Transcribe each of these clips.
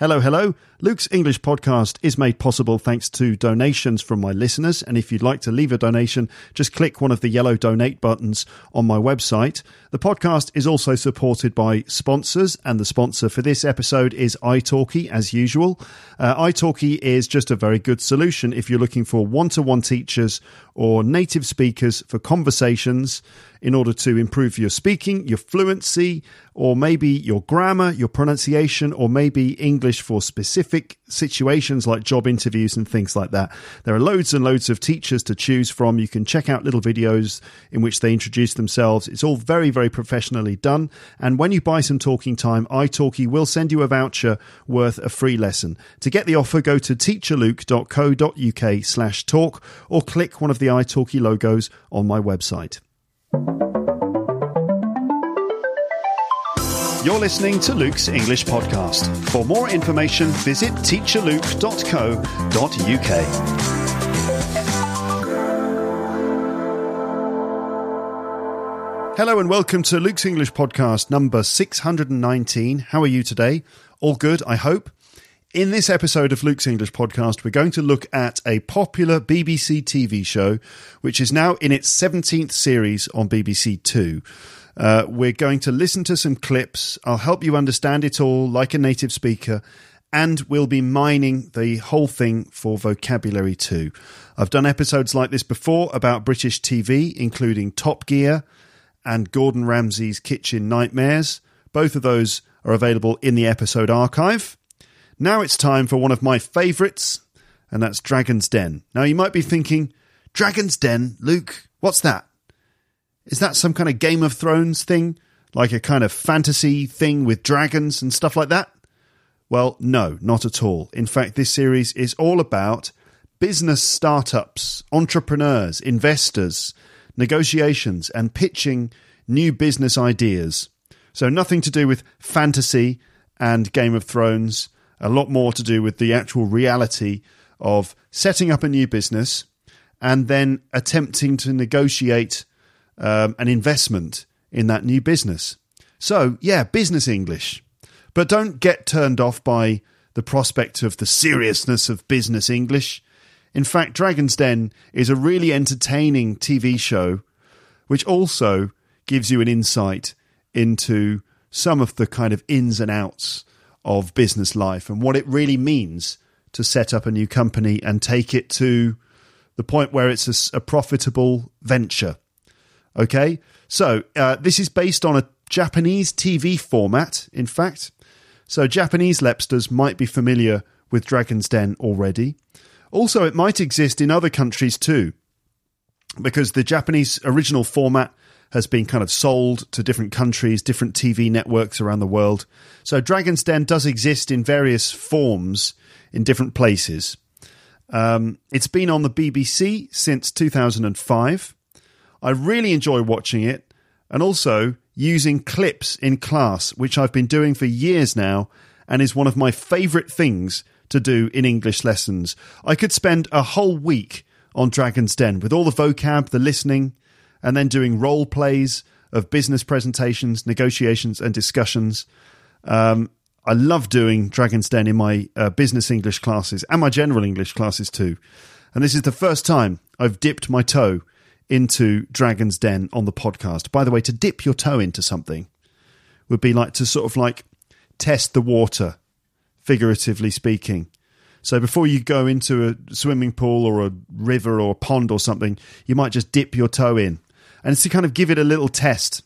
Hello, hello. Luke's English podcast is made possible thanks to donations from my listeners. And if you'd like to leave a donation, just click one of the yellow donate buttons on my website. The podcast is also supported by sponsors, and the sponsor for this episode is italki, as usual. Uh, italki is just a very good solution if you're looking for one to one teachers or native speakers for conversations in order to improve your speaking, your fluency, or maybe your grammar, your pronunciation, or maybe English for specific situations like job interviews and things like that. There are loads and loads of teachers to choose from. You can check out little videos in which they introduce themselves. It's all very, very professionally done. And when you buy some talking time, italki will send you a voucher worth a free lesson. To get the offer, go to teacherluke.co.uk slash talk or click one of the italki logos on my website. You're listening to Luke's English Podcast. For more information, visit teacherluke.co.uk. Hello and welcome to Luke's English Podcast number 619. How are you today? All good, I hope. In this episode of Luke's English Podcast, we're going to look at a popular BBC TV show, which is now in its 17th series on BBC Two. Uh, we're going to listen to some clips. I'll help you understand it all like a native speaker, and we'll be mining the whole thing for vocabulary too. I've done episodes like this before about British TV, including Top Gear and Gordon Ramsay's Kitchen Nightmares. Both of those are available in the episode archive. Now it's time for one of my favourites, and that's Dragon's Den. Now you might be thinking, Dragon's Den, Luke, what's that? Is that some kind of Game of Thrones thing? Like a kind of fantasy thing with dragons and stuff like that? Well, no, not at all. In fact, this series is all about business startups, entrepreneurs, investors, negotiations, and pitching new business ideas. So, nothing to do with fantasy and Game of Thrones, a lot more to do with the actual reality of setting up a new business and then attempting to negotiate um, an investment in that new business. So, yeah, business English. But don't get turned off by the prospect of the seriousness of business English. In fact, Dragon's Den is a really entertaining TV show, which also gives you an insight into some of the kind of ins and outs of business life and what it really means to set up a new company and take it to the point where it's a, a profitable venture. Okay, so uh, this is based on a Japanese TV format, in fact. So Japanese lepsters might be familiar with Dragon's Den already. Also, it might exist in other countries too, because the Japanese original format has been kind of sold to different countries, different TV networks around the world. So Dragon's Den does exist in various forms in different places. Um, it's been on the BBC since 2005. I really enjoy watching it and also using clips in class, which I've been doing for years now and is one of my favourite things to do in English lessons. I could spend a whole week on Dragon's Den with all the vocab, the listening, and then doing role plays of business presentations, negotiations, and discussions. Um, I love doing Dragon's Den in my uh, business English classes and my general English classes too. And this is the first time I've dipped my toe into Dragon's Den on the podcast. By the way, to dip your toe into something would be like to sort of like test the water, figuratively speaking. So before you go into a swimming pool or a river or a pond or something, you might just dip your toe in. And it's to kind of give it a little test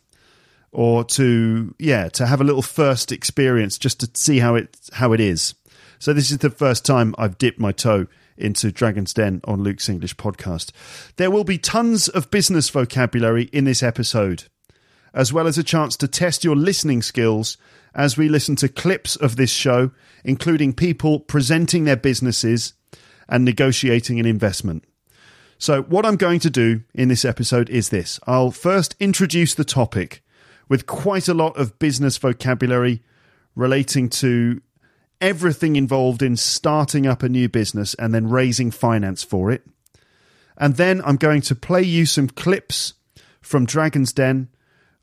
or to yeah, to have a little first experience just to see how it how it is. So this is the first time I've dipped my toe into Dragon's Den on Luke's English podcast. There will be tons of business vocabulary in this episode, as well as a chance to test your listening skills as we listen to clips of this show, including people presenting their businesses and negotiating an investment. So, what I'm going to do in this episode is this I'll first introduce the topic with quite a lot of business vocabulary relating to everything involved in starting up a new business and then raising finance for it. And then I'm going to play you some clips from Dragon's Den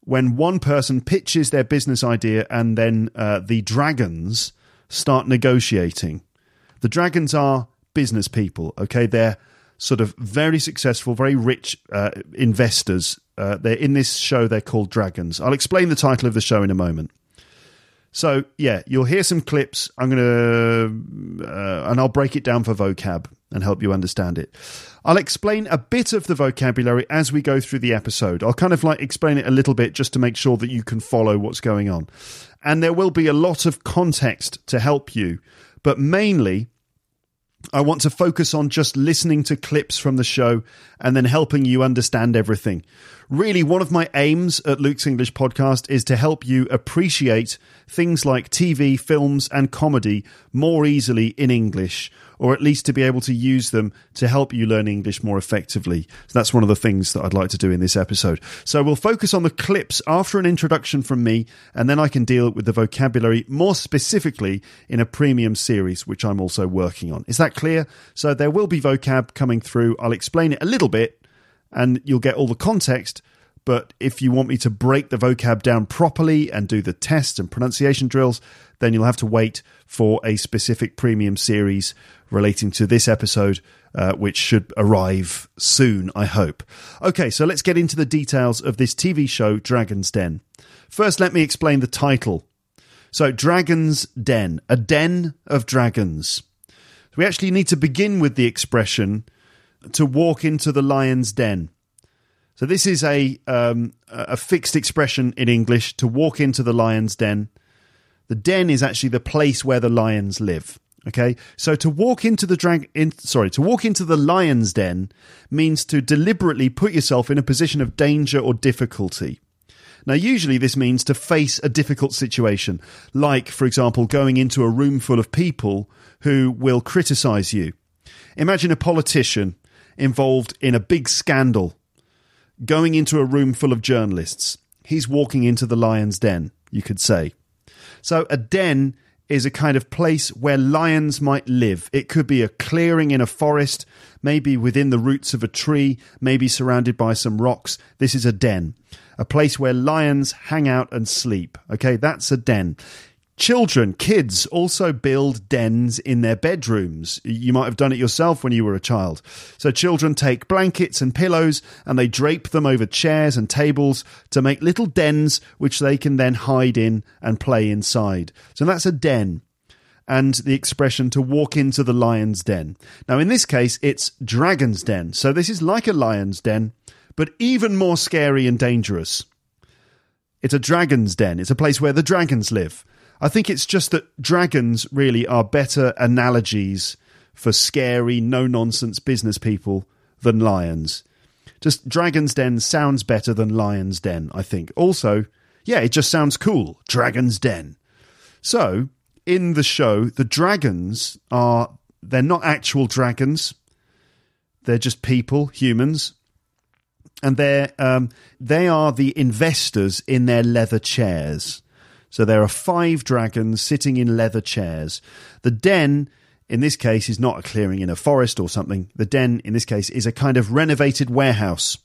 when one person pitches their business idea and then uh, the dragons start negotiating. The dragons are business people, okay? They're sort of very successful, very rich uh, investors. Uh, they're in this show. They're called dragons. I'll explain the title of the show in a moment. So yeah, you'll hear some clips. I'm gonna uh, and I'll break it down for vocab and help you understand it. I'll explain a bit of the vocabulary as we go through the episode. I'll kind of like explain it a little bit just to make sure that you can follow what's going on. And there will be a lot of context to help you, but mainly I want to focus on just listening to clips from the show and then helping you understand everything. Really, one of my aims at Luke's English podcast is to help you appreciate things like TV, films, and comedy more easily in English, or at least to be able to use them to help you learn English more effectively. So that's one of the things that I'd like to do in this episode. So we'll focus on the clips after an introduction from me, and then I can deal with the vocabulary more specifically in a premium series, which I'm also working on. Is that clear? So there will be vocab coming through. I'll explain it a little bit and you'll get all the context. But if you want me to break the vocab down properly and do the tests and pronunciation drills, then you'll have to wait for a specific premium series relating to this episode, uh, which should arrive soon, I hope. Okay, so let's get into the details of this TV show, Dragon's Den. First, let me explain the title. So, Dragon's Den, a den of dragons. We actually need to begin with the expression to walk into the lion's den. So this is a um, a fixed expression in English to walk into the lion's den. The den is actually the place where the lions live. Okay, so to walk into the drag, in, sorry, to walk into the lion's den means to deliberately put yourself in a position of danger or difficulty. Now, usually this means to face a difficult situation, like, for example, going into a room full of people who will criticize you. Imagine a politician involved in a big scandal, going into a room full of journalists. He's walking into the lion's den, you could say. So, a den is a kind of place where lions might live. It could be a clearing in a forest, maybe within the roots of a tree, maybe surrounded by some rocks. This is a den, a place where lions hang out and sleep. Okay, that's a den. Children, kids also build dens in their bedrooms. You might have done it yourself when you were a child. So children take blankets and pillows and they drape them over chairs and tables to make little dens which they can then hide in and play inside. So that's a den. And the expression to walk into the lion's den. Now, in this case, it's dragon's den. So this is like a lion's den, but even more scary and dangerous. It's a dragon's den. It's a place where the dragons live. I think it's just that dragons really are better analogies for scary, no nonsense business people than lions. Just Dragon's Den sounds better than Lion's Den, I think. Also, yeah, it just sounds cool. Dragon's Den. So, in the show, the dragons are, they're not actual dragons. They're just people, humans. And they're, um, they are the investors in their leather chairs. So there are five dragons sitting in leather chairs. The den, in this case, is not a clearing in a forest or something. The den, in this case, is a kind of renovated warehouse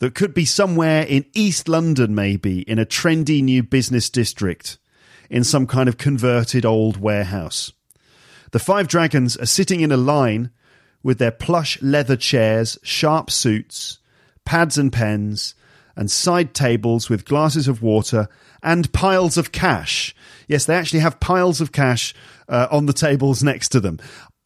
that could be somewhere in East London, maybe, in a trendy new business district, in some kind of converted old warehouse. The five dragons are sitting in a line with their plush leather chairs, sharp suits, pads and pens, and side tables with glasses of water and piles of cash. Yes, they actually have piles of cash uh, on the tables next to them.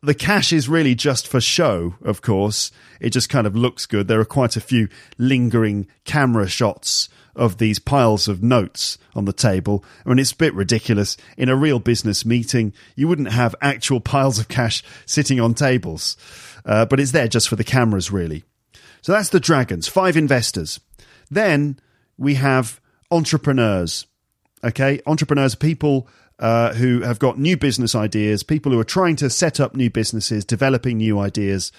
the cash is really just for show, of course. It just kind of looks good. There are quite a few lingering camera shots of these piles of notes on the table. I mean, it's a bit ridiculous. In a real business meeting, you wouldn't have actual piles of cash sitting on tables, uh, but it's there just for the cameras, really. So that's the dragons, five investors. Then we have entrepreneurs. Okay, entrepreneurs, are people uh, who have got new business ideas, people who are trying to set up new businesses, developing new ideas,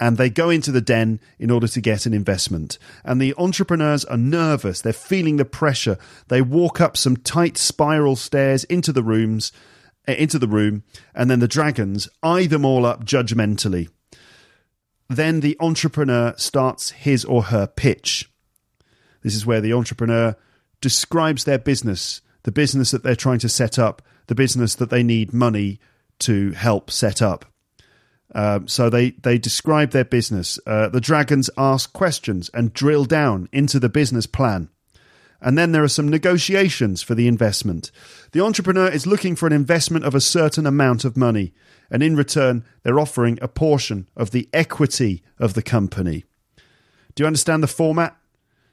and they go into the den in order to get an investment. And the entrepreneurs are nervous, they're feeling the pressure. They walk up some tight spiral stairs into the rooms, uh, into the room, and then the dragons eye them all up judgmentally. Then the entrepreneur starts his or her pitch. This is where the entrepreneur describes their business the business that they're trying to set up, the business that they need money to help set up. Uh, so they, they describe their business. Uh, the dragons ask questions and drill down into the business plan. And then there are some negotiations for the investment. The entrepreneur is looking for an investment of a certain amount of money, and in return, they're offering a portion of the equity of the company. Do you understand the format?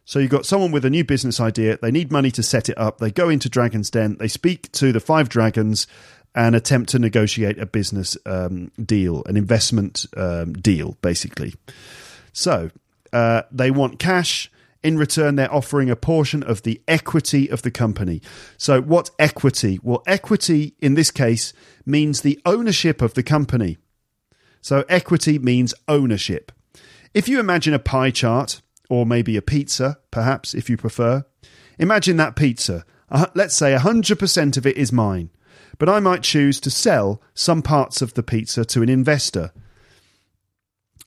So you've got someone with a new business idea. They need money to set it up. They go into Dragon's Den. They speak to the five dragons and attempt to negotiate a business um, deal, an investment um, deal, basically. So uh, they want cash. In return, they're offering a portion of the equity of the company. So, what equity? Well, equity in this case means the ownership of the company. So, equity means ownership. If you imagine a pie chart, or maybe a pizza, perhaps, if you prefer. Imagine that pizza. Let's say 100% of it is mine, but I might choose to sell some parts of the pizza to an investor.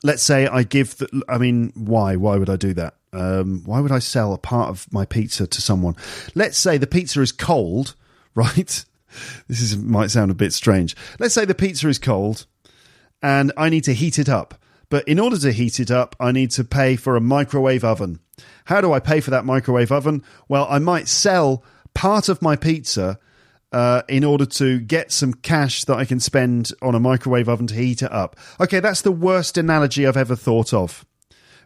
Let's say I give the, I mean, why? Why would I do that? Um, why would I sell a part of my pizza to someone? Let's say the pizza is cold, right? This is, might sound a bit strange. Let's say the pizza is cold and I need to heat it up. But in order to heat it up, I need to pay for a microwave oven. How do I pay for that microwave oven? Well, I might sell part of my pizza uh, in order to get some cash that I can spend on a microwave oven to heat it up. Okay, that's the worst analogy I've ever thought of.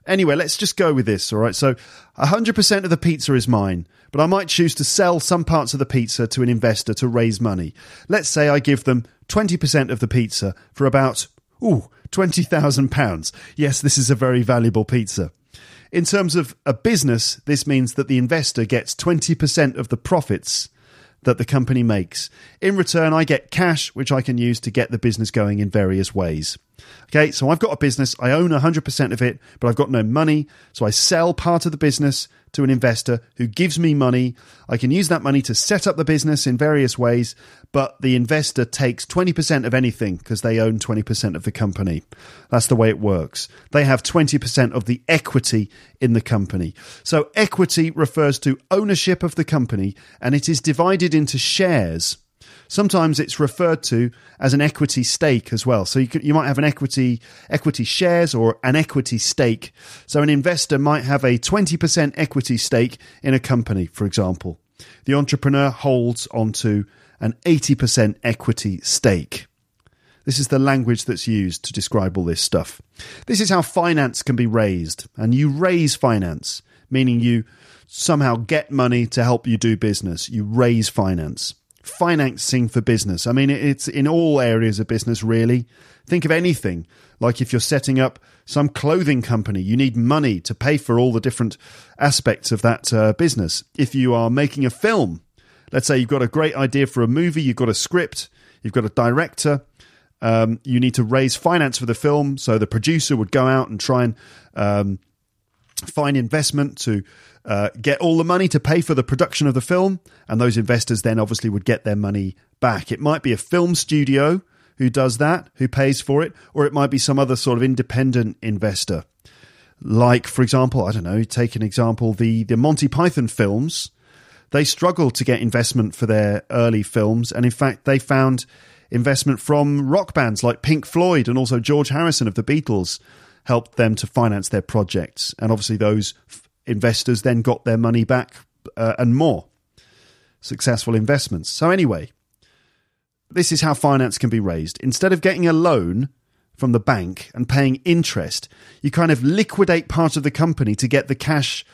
Anyway, let's just go with this, all right? So 100% of the pizza is mine, but I might choose to sell some parts of the pizza to an investor to raise money. Let's say I give them 20% of the pizza for about, ooh, £20,000. Yes, this is a very valuable pizza. In terms of a business, this means that the investor gets 20% of the profits that the company makes. In return, I get cash, which I can use to get the business going in various ways. Okay, so I've got a business, I own 100% of it, but I've got no money. So I sell part of the business to an investor who gives me money. I can use that money to set up the business in various ways, but the investor takes 20% of anything because they own 20% of the company. That's the way it works. They have 20% of the equity in the company. So equity refers to ownership of the company and it is divided into shares. Sometimes it's referred to as an equity stake as well. So you, you might have an equity equity shares or an equity stake. So an investor might have a 20% equity stake in a company, for example. The entrepreneur holds onto an 80% equity stake. This is the language that's used to describe all this stuff. This is how finance can be raised. And you raise finance, meaning you somehow get money to help you do business. You raise finance financing for business. I mean, it's in all areas of business, really. Think of anything like if you're setting up some clothing company, you need money to pay for all the different aspects of that uh, business. If you are making a film, let's say you've got a great idea for a movie, you've got a script, you've got a director. Um, you need to raise finance for the film, so the producer would go out and try and um, find investment to uh, get all the money to pay for the production of the film, and those investors then obviously would get their money back. It might be a film studio who does that, who pays for it, or it might be some other sort of independent investor. Like, for example, I don't know, take an example, the, the Monty Python films, they struggled to get investment for their early films, and in fact, they found investment from rock bands like Pink Floyd and also George Harrison of the Beatles helped them to finance their projects. And obviously, those investors then got their money back uh, and more. Successful investments. So, anyway, this is how finance can be raised. Instead of getting a loan, from the bank and paying interest. You kind of liquidate part of the company to get the cash,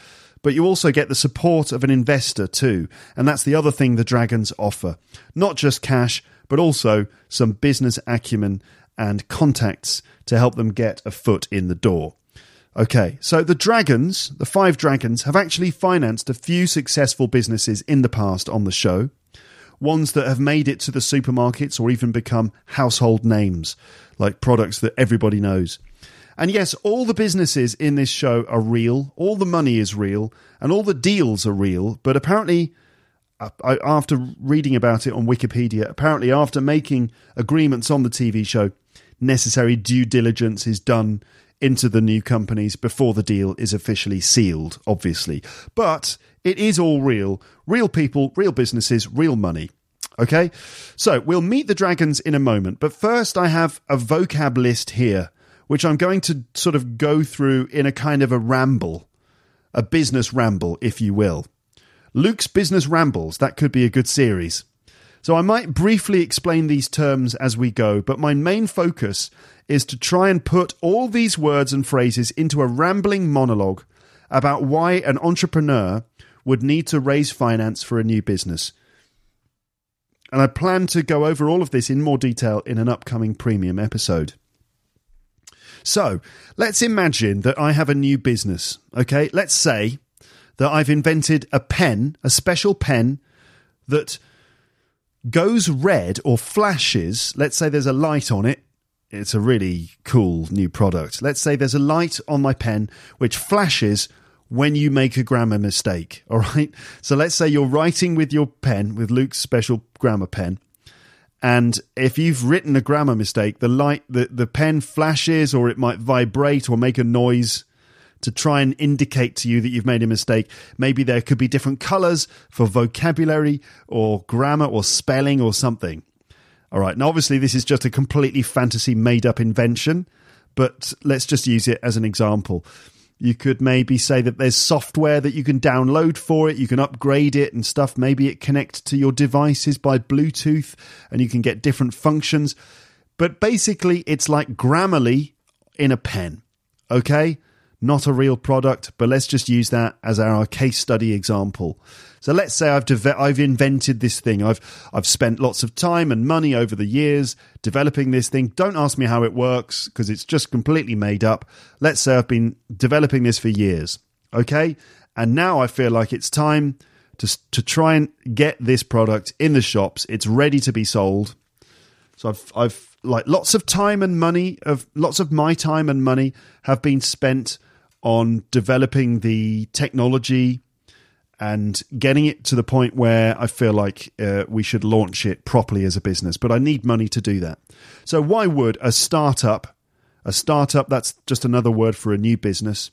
but you also get the support of an investor too. And that's the other thing the Dragons offer. Not just cash, but also some business acumen and contacts to help them get a foot in the door. Okay, so the Dragons, the five Dragons, have actually financed a few successful businesses in the past on the show. Ones that have made it to the supermarkets or even become household names, like products that everybody knows. And yes, all the businesses in this show are real, all the money is real, and all the deals are real, but apparently uh, after reading about it on Wikipedia, apparently after making agreements on the TV show, necessary due diligence is done into the new companies before the deal is officially sealed, obviously. But it is all real. Real people, real businesses, real money. Okay? So we'll meet the dragons in a moment. But first, I have a vocab list here, which I'm going to sort of go through in a kind of a ramble, a business ramble, if you will. Luke's Business Rambles, that could be a good series. So I might briefly explain these terms as we go, but my main focus is to try and put all these words and phrases into a rambling monologue about why an entrepreneur would need to raise finance for a new business. And I plan to go over all of this in more detail in an upcoming premium episode. So let's imagine that I have a new business. Okay, let's say that I've invented a pen, a special pen that goes red or flashes. Let's say there's a light on it. It's a really cool new product. Let's say there's a light on my pen which flashes when you make a grammar mistake. All right. So let's say you're writing with your pen, with Luke's special grammar pen. And if you've written a grammar mistake, the light, the, the pen flashes or it might vibrate or make a noise to try and indicate to you that you've made a mistake. Maybe there could be different colors for vocabulary or grammar or spelling or something. All right. Now, obviously, this is just a completely fantasy made up invention, but let's just use it as an example. You could maybe say that there's software that you can download for it, you can upgrade it and stuff. Maybe it connects to your devices by Bluetooth and you can get different functions. But basically, it's like Grammarly in a pen. Okay? Not a real product, but let's just use that as our case study example. So let's say I've de- I've invented this thing. I've I've spent lots of time and money over the years developing this thing. Don't ask me how it works because it's just completely made up. Let's say I've been developing this for years. Okay? And now I feel like it's time to to try and get this product in the shops. It's ready to be sold. So I've I've like lots of time and money of lots of my time and money have been spent on developing the technology and getting it to the point where I feel like uh, we should launch it properly as a business. But I need money to do that. So, why would a startup, a startup, that's just another word for a new business,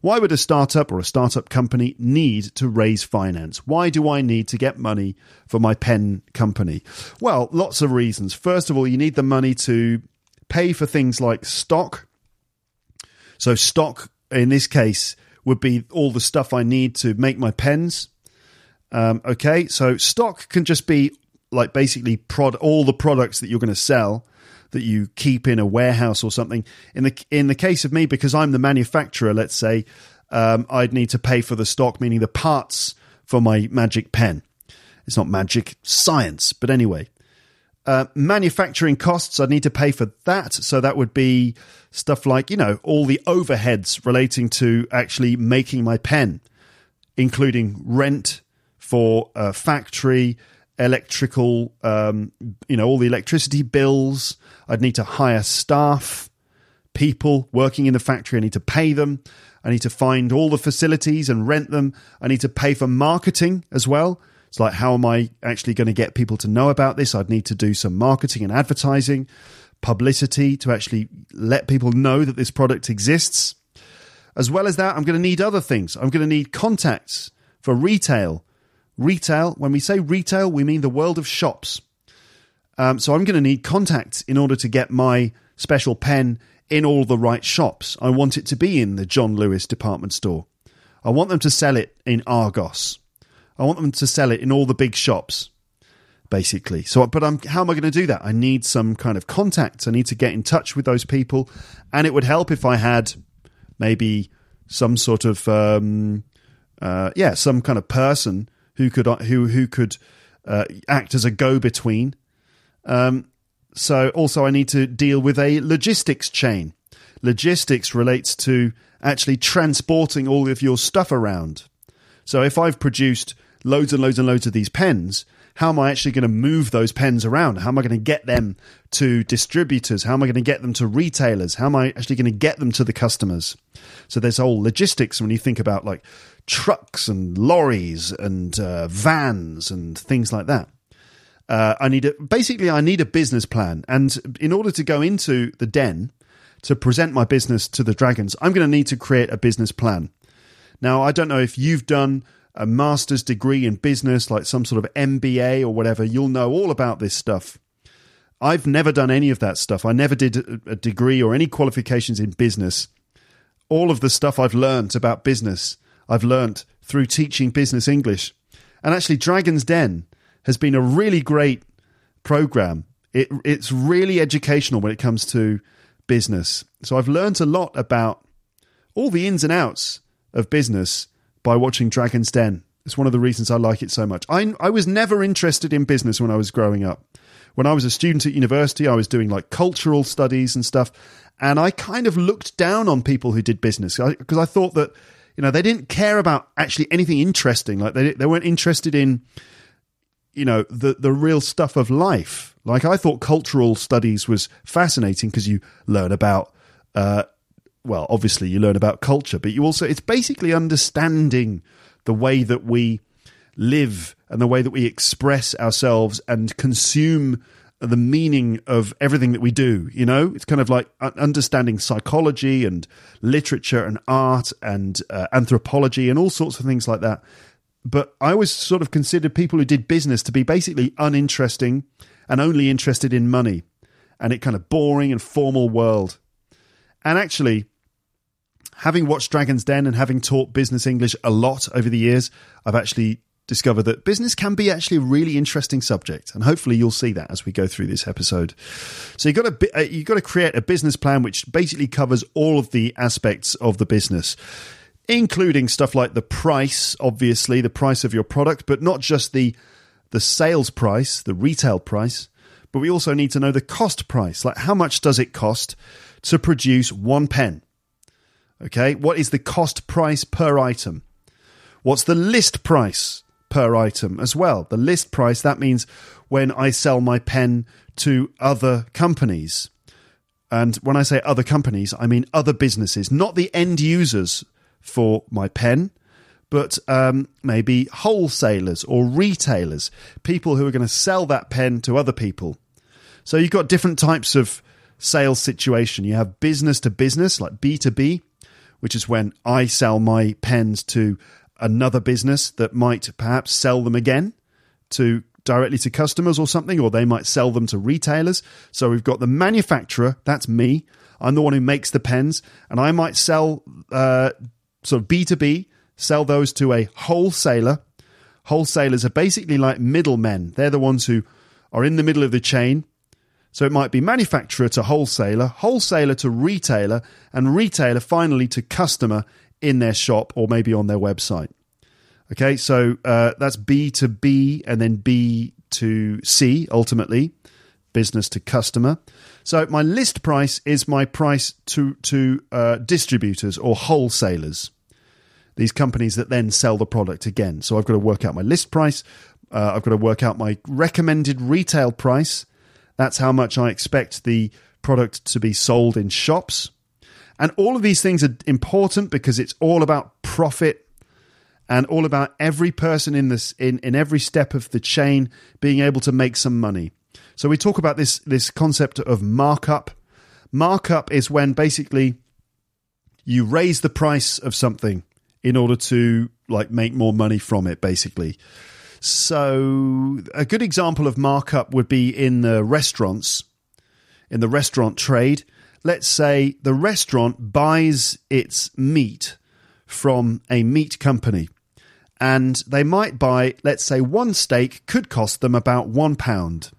why would a startup or a startup company need to raise finance? Why do I need to get money for my pen company? Well, lots of reasons. First of all, you need the money to pay for things like stock. So, stock in this case would be all the stuff I need to make my pens. Um, okay, so stock can just be like basically prod all the products that you're going to sell that you keep in a warehouse or something. In the in the case of me, because I'm the manufacturer, let's say, um, I'd need to pay for the stock, meaning the parts for my magic pen. It's not magic, science, but anyway. Uh, manufacturing costs, I'd need to pay for that. So that would be stuff like, you know, all the overheads relating to actually making my pen, including rent for a factory, electrical, um, you know, all the electricity bills. I'd need to hire staff, people working in the factory. I need to pay them. I need to find all the facilities and rent them. I need to pay for marketing as well. It's like, how am I actually going to get people to know about this? I'd need to do some marketing and advertising, publicity to actually let people know that this product exists. As well as that, I'm going to need other things. I'm going to need contacts for retail. Retail, when we say retail, we mean the world of shops. Um, so I'm going to need contacts in order to get my special pen in all the right shops. I want it to be in the John Lewis department store. I want them to sell it in Argos. I want them to sell it in all the big shops. Basically. So, but I'm, how am I going to do that? I need some kind of contacts. I need to get in touch with those people. And it would help if I had maybe some sort of, um, uh, yeah, some kind of person who could, who, who could uh, act as a go between. Um, so also I need to deal with a logistics chain. Logistics relates to actually transporting all of your stuff around. So if I've produced loads and loads and loads of these pens, how am I actually going to move those pens around? How am I going to get them to distributors? How am I going to get them to retailers? How am I actually going to get them to the customers? So there's all logistics when you think about like trucks and lorries and uh, vans and things like that. Uh, I need a, basically I need a business plan, and in order to go into the den to present my business to the dragons, I'm going to need to create a business plan. Now I don't know if you've done a master's degree in business, like some sort of MBA or whatever, you'll know all about this stuff. I've never done any of that stuff. I never did a degree or any qualifications in business. All of the stuff I've learned about business, I've learned through teaching business English. And actually, Dragon's Den has been a really great program. It, it's really educational when it comes to business. So I've learned a lot about all the ins and outs of business by watching Dragon's Den. It's one of the reasons I like it so much. I, I was never interested in business when I was growing up. When I was a student at university, I was doing like cultural studies and stuff. And I kind of looked down on people who did business because I, I thought that, you know, they didn't care about actually anything interesting. Like they, they weren't interested in, you know, the, the real stuff of life. Like I thought cultural studies was fascinating because you learn about, uh, well, obviously you learn about culture, but you also, it's basically understanding the way that we live and the way that we express ourselves and consume the meaning of everything that we do. You know, it's kind of like understanding psychology and literature and art and uh, anthropology and all sorts of things like that. But I always sort of considered people who did business to be basically uninteresting and only interested in money and it kind of boring and formal world. And actually, having watched Dragon's Den and having taught business English a lot over the years, I've actually discovered that business can be actually a really interesting subject, and hopefully you'll see that as we go through this episode. So you've got to uh, you got to create a business plan which basically covers all of the aspects of the business. Including stuff like the price, obviously, the price of your product, but not just the the sales price, the retail price, but we also need to know the cost price. Like how much does it cost to produce one pen? Okay, what is the cost price per item? What's the list price per item as well? The list price, that means when I sell my pen to other companies. And when I say other companies, I mean other businesses, not the end users for my pen, but um, maybe wholesalers or retailers, people who are going to sell that pen to other people. So you've got different types of sales situation. You have business to business, like B2B, which is when I sell my pens to another business that might perhaps sell them again to directly to customers or something, or they might sell them to retailers. So we've got the manufacturer, that's me. I'm the one who makes the pens, and I might sell uh, sort of B2B, sell those to a wholesaler. Wholesalers are basically like middlemen. They're the ones who are in the middle of the chain so it might be manufacturer to wholesaler, wholesaler to retailer, and retailer finally to customer in their shop or maybe on their website. Okay, so uh, that's B to B and then B to C ultimately, business to customer. So my list price is my price to to uh, distributors or wholesalers, these companies that then sell the product again. So I've got to work out my list price. Uh, I've got to work out my recommended retail price that's how much I expect the product to be sold in shops. And all of these things are important because it's all about profit and all about every person in this in, in every step of the chain being able to make some money. So we talk about this this concept of markup. Markup is when basically you raise the price of something in order to like make more money from it basically. So, a good example of markup would be in the restaurants, in the restaurant trade. Let's say the restaurant buys its meat from a meat company and they might buy, let's say, one steak could cost them about one pound,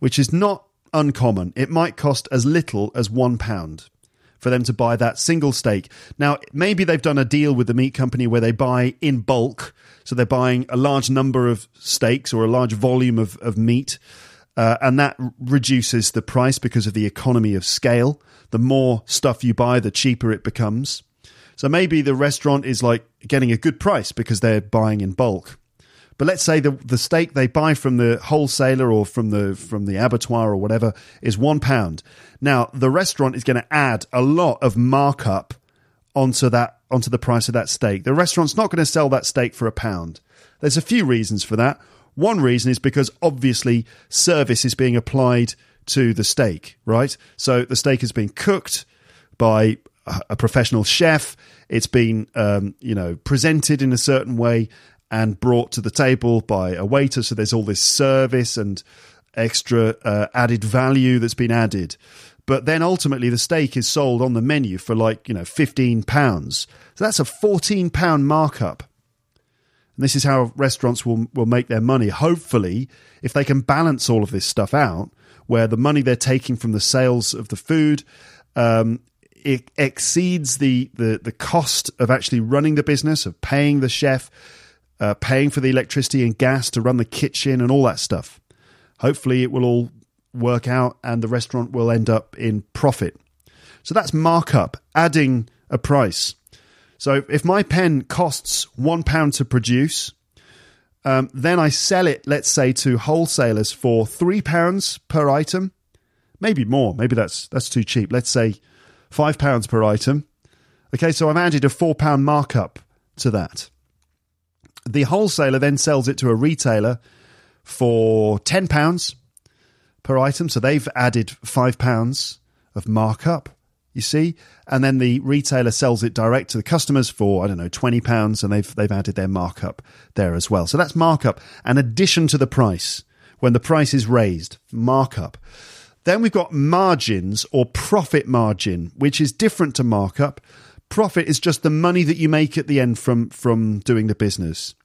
which is not uncommon. It might cost as little as one pound for them to buy that single steak. Now, maybe they've done a deal with the meat company where they buy in bulk. So they're buying a large number of steaks or a large volume of, of meat. Uh, and that reduces the price because of the economy of scale. The more stuff you buy, the cheaper it becomes. So maybe the restaurant is like getting a good price because they're buying in bulk. But let's say the the steak they buy from the wholesaler or from the from the abattoir or whatever is one pound. Now the restaurant is going to add a lot of markup onto that onto the price of that steak. The restaurant's not going to sell that steak for a pound. There's a few reasons for that. One reason is because obviously service is being applied to the steak, right? So the steak has been cooked by a professional chef. It's been, um, you know, presented in a certain way, and brought to the table by a waiter. So there's all this service and extra uh, added value that's been added. But then ultimately the steak is sold on the menu for like, you know, 15 pounds. So that's a 14 pound markup. And this is how restaurants will, will make their money. Hopefully, if they can balance all of this stuff out, where the money they're taking from the sales of the food um, it exceeds the, the, the cost of actually running the business, of paying the chef, uh, paying for the electricity and gas to run the kitchen and all that stuff. Hopefully, it will all work out and the restaurant will end up in profit. So that's markup, adding a price. So if my pen costs one pound to produce, um, then I sell it, let's say, to wholesalers for three pounds per item, maybe more. Maybe that's that's too cheap. Let's say five pounds per item. Okay, so I've added a four pound markup to that. The wholesaler then sells it to a retailer for £10 per item. So they've added £5 of markup, you see. And then the retailer sells it direct to the customers for, I don't know, £20 and they've, they've added their markup there as well. So that's markup, an addition to the price when the price is raised, markup. Then we've got margins or profit margin, which is different to markup. Profit is just the money that you make at the end from from doing the business.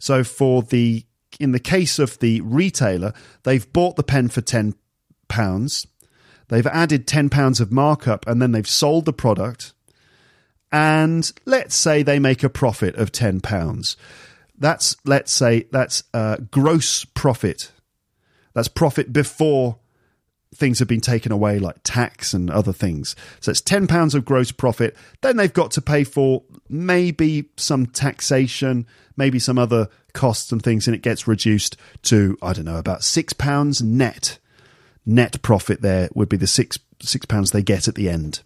So for the in the case of the retailer, they've bought the pen for ten pounds. They've added ten pounds of markup, and then they've sold the product. And let's say they make a profit of ten pounds. That's let's say that's uh, gross profit. That's profit before things have been taken away, like tax and other things. So it's £10 of gross profit. Then they've got to pay for maybe some taxation, maybe some other costs and things, and it gets reduced to, I don't know, about £6 net. Net profit there would be the six six pounds they get at the end.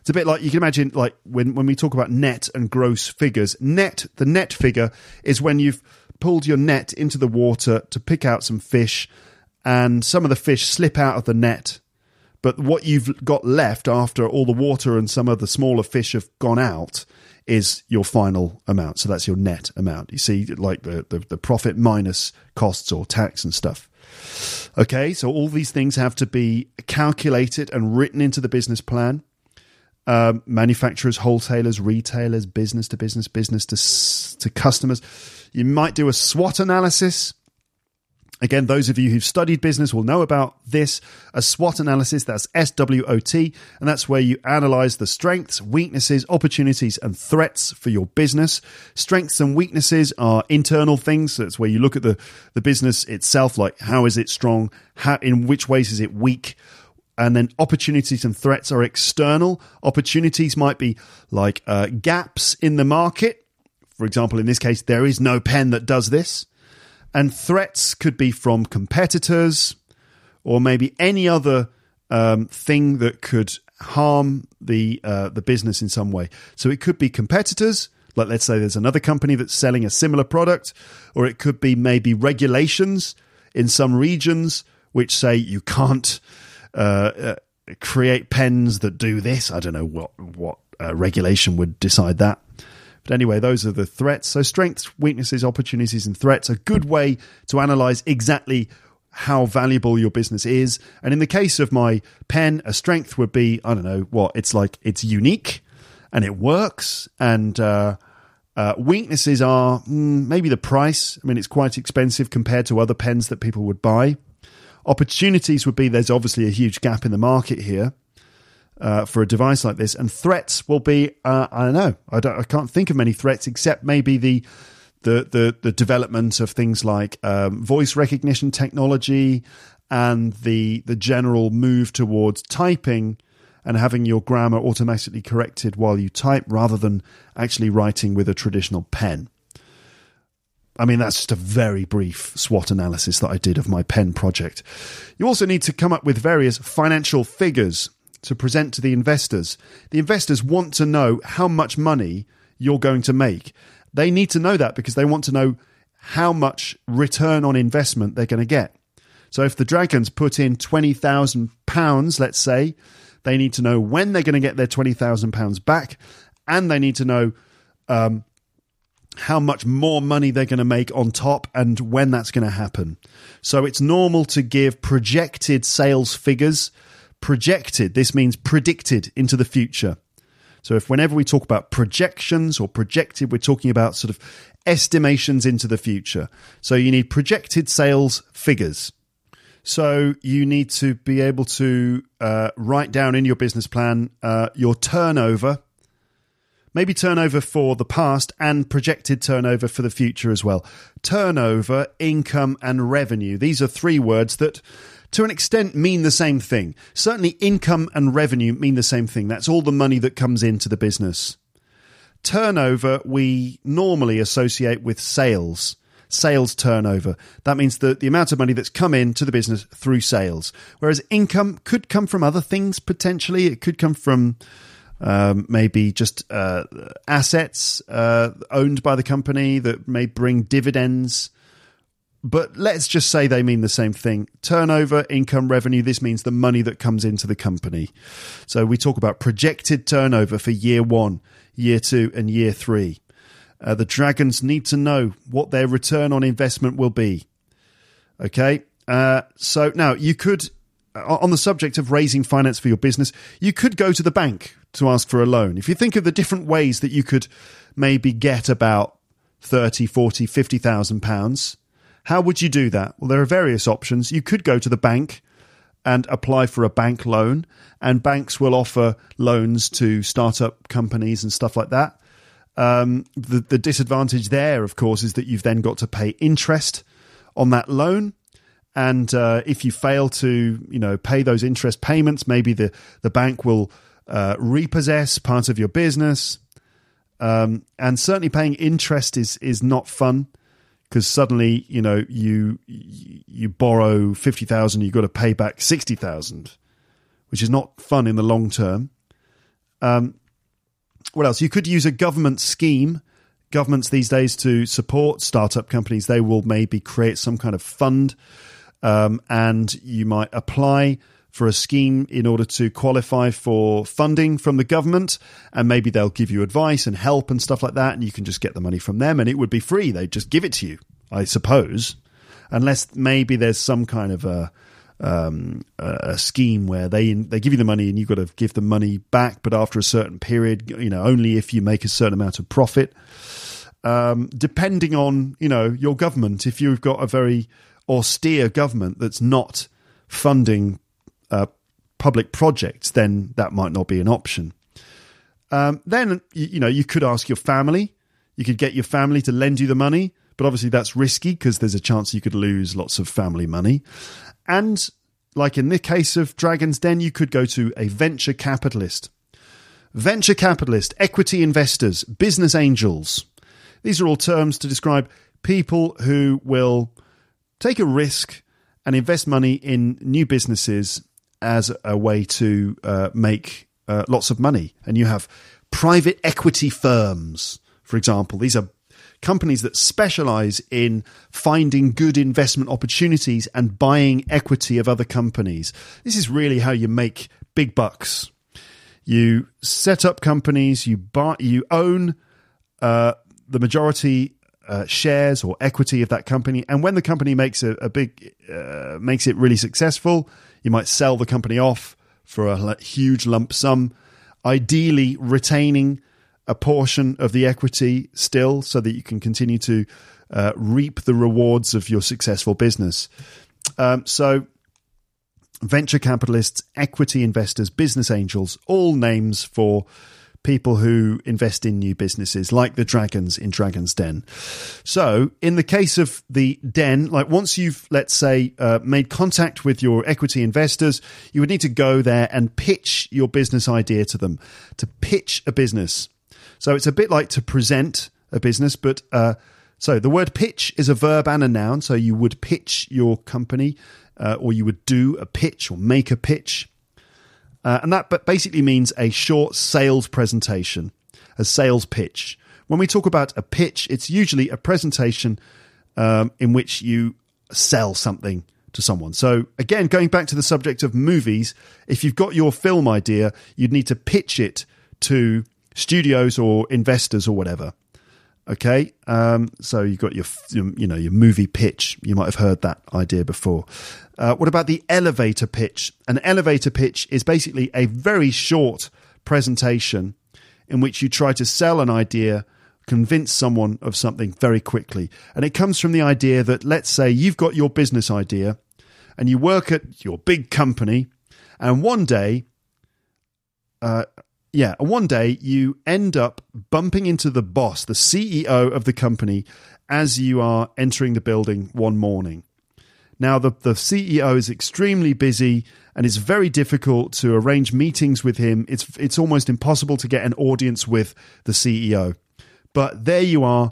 It's a bit like you can imagine, like when, when we talk about net and gross figures. Net, the net figure is when you've pulled your net into the water to pick out some fish and some of the fish slip out of the net. But what you've got left after all the water and some of the smaller fish have gone out is your final amount. So that's your net amount. You see, like the, the, the profit minus costs or tax and stuff. Okay, so all these things have to be calculated and written into the business plan. Um, manufacturers, wholesalers, retailers, business to business, business to, to customers. You might do a SWOT analysis Again, those of you who've studied business will know about this. A SWOT analysis, that's S W O T, and that's where you analyze the strengths, weaknesses, opportunities, and threats for your business. Strengths and weaknesses are internal things. so That's where you look at the, the business itself, like how is it strong? How, in which ways is it weak? And then opportunities and threats are external. Opportunities might be like uh, gaps in the market. For example, in this case, there is no pen that does this and threats could be from competitors or maybe any other um, thing that could harm the uh, the business in some way. So it could be competitors, like let's say there's another company that's selling a similar product, or it could be maybe regulations in some regions which say you can't uh, uh, create pens that do this. I don't know what what uh, regulation would decide that. But anyway, those are the threats. So, strengths, weaknesses, opportunities, and threats. A good way to analyze exactly how valuable your business is. And in the case of my pen, a strength would be I don't know what it's like, it's unique and it works. And, uh, Uh, weaknesses are mm, maybe the price. I mean, it's quite expensive compared to other pens that people would buy. Opportunities would be there's obviously a huge gap in the market here uh, for a device like this, and threats will be uh, I don't know. I don't. I can't think of many threats except maybe the the the, the development of things like um, voice recognition technology and the the general move towards typing and having your grammar automatically corrected while you type rather than actually writing with a traditional pen. I mean, that's just a very brief SWOT analysis that I did of my pen project. You also need to come up with various financial figures to present to the investors. The investors want to know how much money you're going to make. They need to know that because they want to know how much return on investment they're going to get. So if the Dragons put in £20,000, let's say, they need to know when they're going to get their £20,000 back and they need to know um, how much more money they're going to make on top and when that's going to happen. So it's normal to give projected sales figures. Projected, this means predicted into the future. So if whenever we talk about projections or projected, we're talking about sort of estimations into the future. So you need projected sales figures. So you need to be able to uh, write down in your business plan uh, your turnover maybe turnover for the past and projected turnover for the future as well. Turnover, income, and revenue. These are three words that to an extent mean the same thing. Certainly, income and revenue mean the same thing. That's all the money that comes into the business. Turnover, we normally associate with sales. Sales turnover. That means the, the amount of money that's come in to the business through sales. Whereas income could come from other things potentially. It could come from um, maybe just uh, assets uh, owned by the company that may bring dividends. But let's just say they mean the same thing. Turnover, income, revenue, this means the money that comes into the company. So we talk about projected turnover for year one, year two, and year three. Uh, the Dragons need to know what their return on investment will be. Okay. Uh, so now you could, uh, on the subject of raising finance for your business, you could go to the bank to ask for a loan. If you think of the different ways that you could maybe get about 30, 40, 50,000 pounds, how would you do that? Well, there are various options. You could go to the bank and apply for a bank loan, and banks will offer loans to startup companies and stuff like that. Um, the, the disadvantage there, of course, is that you've then got to pay interest on that loan. And uh, if you fail to, you know, pay those interest payments, maybe the, the bank will uh, repossess part of your business. Um, and certainly paying interest is is not fun because suddenly you know you you borrow fifty thousand, you've got to pay back sixty thousand, which is not fun in the long term. Um, what else? You could use a government scheme. Governments these days to support startup companies, they will maybe create some kind of fund, um, and you might apply for a scheme in order to qualify for funding from the government. And maybe they'll give you advice and help and stuff like that. And you can just get the money from them and it would be free. They'd just give it to you, I suppose. Unless maybe there's some kind of a, um, a scheme where they they give you the money and you've got to give the money back, but after a certain period, you know, only if you make a certain amount of profit. Um, depending on you know your government, if you've got a very austere government that's not funding uh, public projects, then that might not be an option. Um, then you, you know you could ask your family. You could get your family to lend you the money, but obviously that's risky because there's a chance you could lose lots of family money. And like in the case of Dragon's Den, you could go to a venture capitalist. Venture capitalist, equity investors, business angels. These are all terms to describe people who will take a risk and invest money in new businesses as a way to uh, make uh, lots of money. And you have private equity firms, for example. These are companies that specialize in finding good investment opportunities and buying equity of other companies. This is really how you make big bucks. You set up companies, you buy, you own uh, the majority uh, shares or equity of that company, and when the company makes a, a big uh, makes it really successful, you might sell the company off for a huge lump sum, ideally retaining a portion of the equity still so that you can continue to uh, reap the rewards of your successful business. Um, so, venture capitalists, equity investors, business angels, all names for people who invest in new businesses, like the dragons in Dragon's Den. So, in the case of the den, like once you've, let's say, uh, made contact with your equity investors, you would need to go there and pitch your business idea to them. To pitch a business. So, it's a bit like to present a business, but uh, so the word pitch is a verb and a noun. So, you would pitch your company. Uh, or you would do a pitch or make a pitch. Uh, and that basically means a short sales presentation, a sales pitch. When we talk about a pitch, it's usually a presentation um, in which you sell something to someone. So, again, going back to the subject of movies, if you've got your film idea, you'd need to pitch it to studios or investors or whatever. Okay, um, so you've got your, you know, your movie pitch. You might have heard that idea before. Uh, what about the elevator pitch? An elevator pitch is basically a very short presentation in which you try to sell an idea, convince someone of something very quickly. And it comes from the idea that, let's say, you've got your business idea and you work at your big company, and one day, uh, yeah, one day you end up bumping into the boss, the CEO of the company, as you are entering the building one morning. Now, the, the CEO is extremely busy and it's very difficult to arrange meetings with him. It's, it's almost impossible to get an audience with the CEO. But there you are,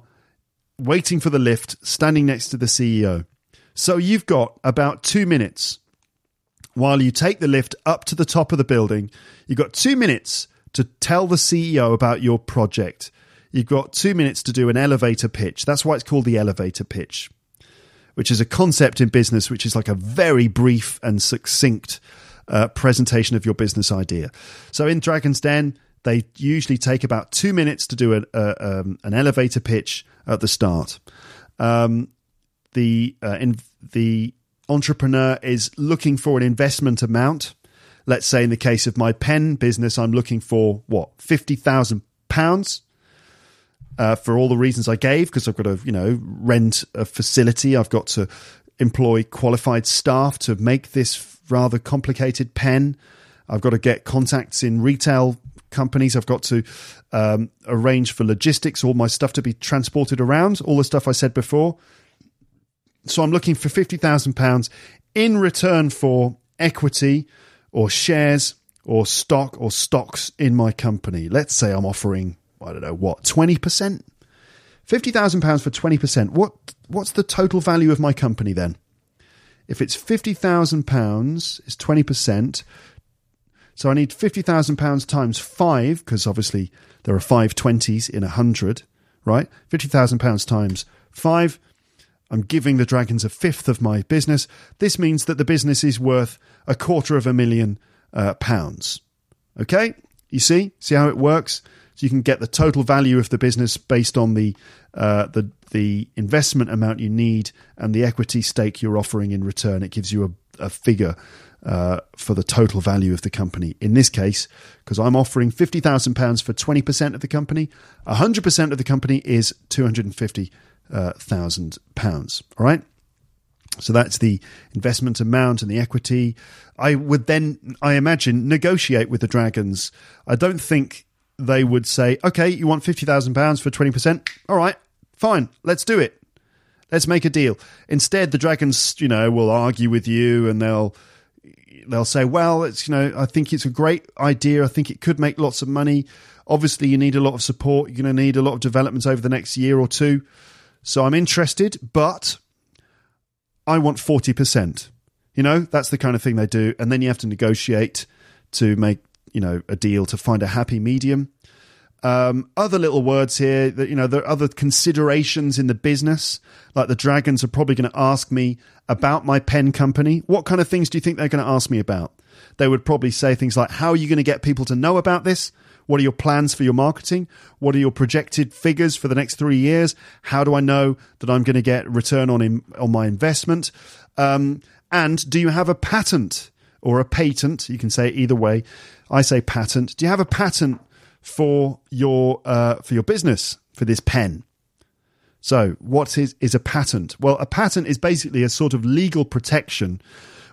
waiting for the lift, standing next to the CEO. So you've got about two minutes while you take the lift up to the top of the building. You've got two minutes to tell the CEO about your project. You've got two minutes to do an elevator pitch. That's why it's called the elevator pitch, which is a concept in business which is like a very brief and succinct uh, presentation of your business idea. So in Dragon's Den, they usually take about two minutes to do an, uh, um, an elevator pitch at the start. Um, the uh, in, the entrepreneur is looking for an investment amount let's say in the case of my pen business, I'm looking for what fifty thousand pounds uh, for all the reasons I gave, because I've got to you know rent a facility, I've got to employ qualified staff to make this rather complicated pen. I've got to get contacts in retail companies. I've got to um, arrange for logistics, all my stuff to be transported around, all the stuff I said before. So I'm looking for fifty thousand pounds in return for equity or shares or stock or stocks in my company. Let's say I'm offering, I don't know what, 20%? £50,000 for 20%. What what's the total value of my company then? If it's £50,000 it's 20%. So I need £50,000 times 5 because obviously there are 5 20s in a 100, right? £50,000 times 5 I'm giving the dragons a fifth of my business. This means that the business is worth a quarter of a million uh, pounds. Okay, you see, see how it works. So you can get the total value of the business based on the uh, the the investment amount you need and the equity stake you're offering in return. It gives you a, a figure uh, for the total value of the company. In this case, because I'm offering fifty thousand pounds for twenty percent of the company, hundred percent of the company is two hundred and fifty thousand pounds. All right. So that's the investment amount and the equity. I would then, I imagine, negotiate with the Dragons. I don't think they would say, okay, you want £50,000 for 20%? All right, fine, let's do it. Let's make a deal. Instead, the Dragons, you know, will argue with you and they'll they'll say, well, it's you know, I think it's a great idea. I think it could make lots of money. Obviously, you need a lot of support. You're going to need a lot of developments over the next year or two. So I'm interested, but I want 40%. You know, that's the kind of thing they do. And then you have to negotiate to make, you know, a deal to find a happy medium. Um, other little words here that, you know, there are other considerations in the business. Like the Dragons are probably going to ask me about my pen company. What kind of things do you think they're going to ask me about? They would probably say things like, how are you going to get people to know about this? What are your plans for your marketing? What are your projected figures for the next three years? How do I know that I'm going to get return on in, on my investment? Um, and do you have a patent or a patent? You can say it either way. I say patent. Do you have a patent for your uh, for your business for this pen. So, what is is a patent? Well, a patent is basically a sort of legal protection,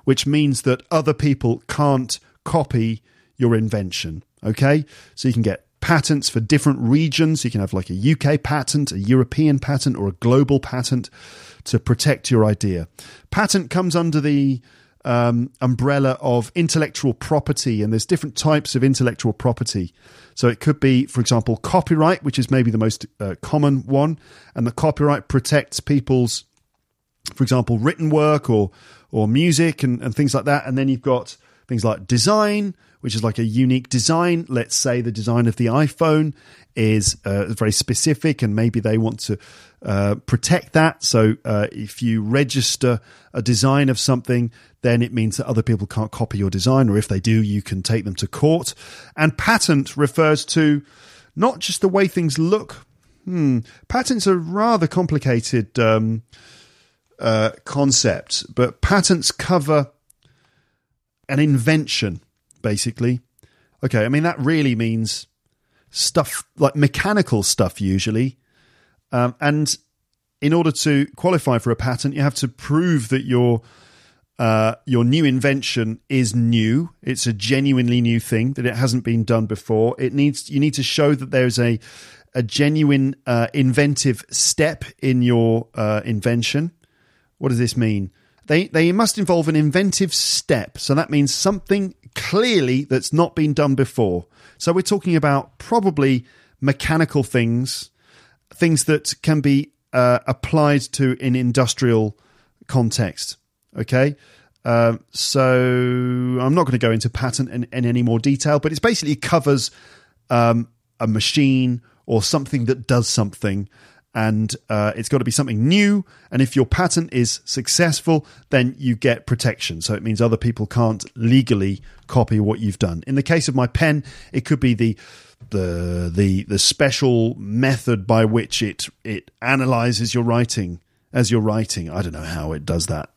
which means that other people can't copy your invention. Okay, so you can get patents for different regions. You can have like a UK patent, a European patent, or a global patent to protect your idea. Patent comes under the um, umbrella of intellectual property, and there's different types of intellectual property. So it could be, for example, copyright, which is maybe the most uh, common one, and the copyright protects people's, for example, written work or or music and, and things like that. And then you've got things like design, which is like a unique design. Let's say the design of the iPhone is uh, very specific, and maybe they want to uh, protect that. So uh, if you register a design of something, then it means that other people can't copy your design, or if they do, you can take them to court. And patent refers to not just the way things look. Hmm. Patents are rather complicated um, uh, concept, but patents cover an invention, basically. Okay, I mean, that really means stuff like mechanical stuff, usually. Um, and in order to qualify for a patent, you have to prove that your uh, your new invention is new. It's a genuinely new thing that it hasn't been done before. It needs you need to show that there's a a genuine uh, inventive step in your uh, invention. What does this mean? They they must involve an inventive step. So that means something clearly that's not been done before. So we're talking about probably mechanical things, things that can be uh, applied to an industrial context. Okay. Uh, so I'm not going to go into patent in, in, any more detail, but it basically covers um, a machine or something that does something and uh, it's got to be something new. And if your patent is successful, then you get protection. So it means other people can't legally copy what you've done. In the case of my pen, it could be the the the the special method by which it it analyzes your writing as you're writing. I don't know how it does that.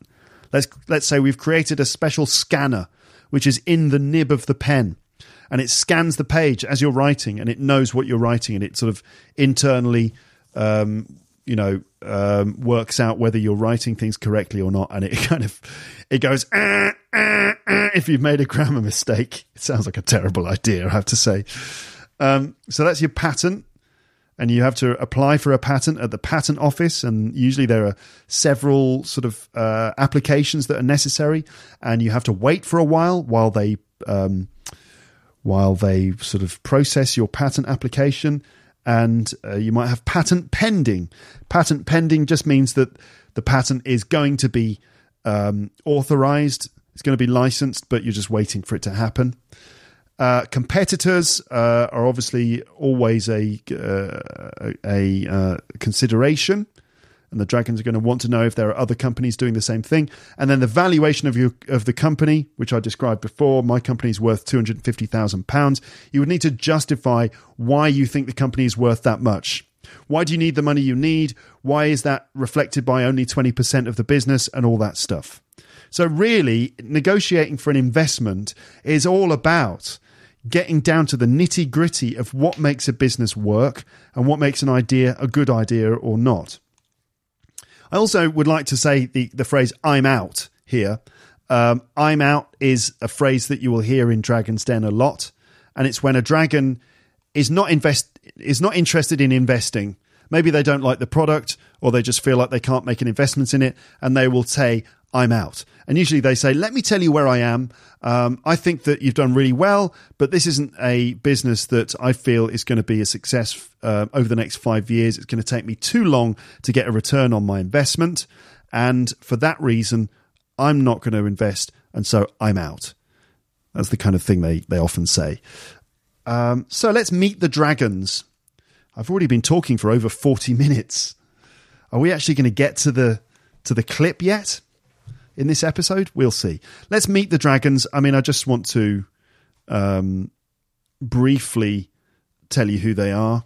Let's let's say we've created a special scanner which is in the nib of the pen and it scans the page as you're writing and it knows what you're writing and it sort of internally um, you know, um, works out whether you're writing things correctly or not, and it kind of it goes ah, ah, ah, if you've made a grammar mistake. It sounds like a terrible idea, I have to say. Um, so that's your patent, and you have to apply for a patent at the patent office, and usually there are several sort of uh, applications that are necessary, and you have to wait for a while while they um, while they sort of process your patent application and uh, you might have patent pending. Patent pending just means that the patent is going to be um, authorized, it's going to be licensed, but you're just waiting for it to happen. Uh, competitors uh, are obviously always a uh, a, a uh, consideration and the dragons are going to want to know if there are other companies doing the same thing. And then the valuation of your of the company, which I described before, my company is worth two hundred fifty thousand pounds. You would need to justify why you think the company is worth that much. Why do you need the money you need? Why is that reflected by only twenty percent of the business and all that stuff? So really, negotiating for an investment is all about getting down to the nitty gritty of what makes a business work and what makes an idea a good idea or not. I also would like to say the, the phrase I'm out here. Um, I'm out is a phrase that you will hear in Dragon's Den a lot. And it's when a dragon is not invest is not interested in investing. Maybe they don't like the product or they just feel like they can't make an investment in it and they will say, I'm out. And usually they say, let me tell you where I am. Um, I think that you've done really well, but this isn't a business that I feel is going to be a success uh, over the next five years. It's going to take me too long to get a return on my investment. And for that reason, I'm not going to invest. And so I'm out. That's the kind of thing they, they often say. Um, so let's meet the dragons. I've already been talking for over 40 minutes. Are we actually going to get to the to the clip yet? In this episode. We'll see. Let's meet the dragons. I mean, I just want to um, briefly tell you who they are.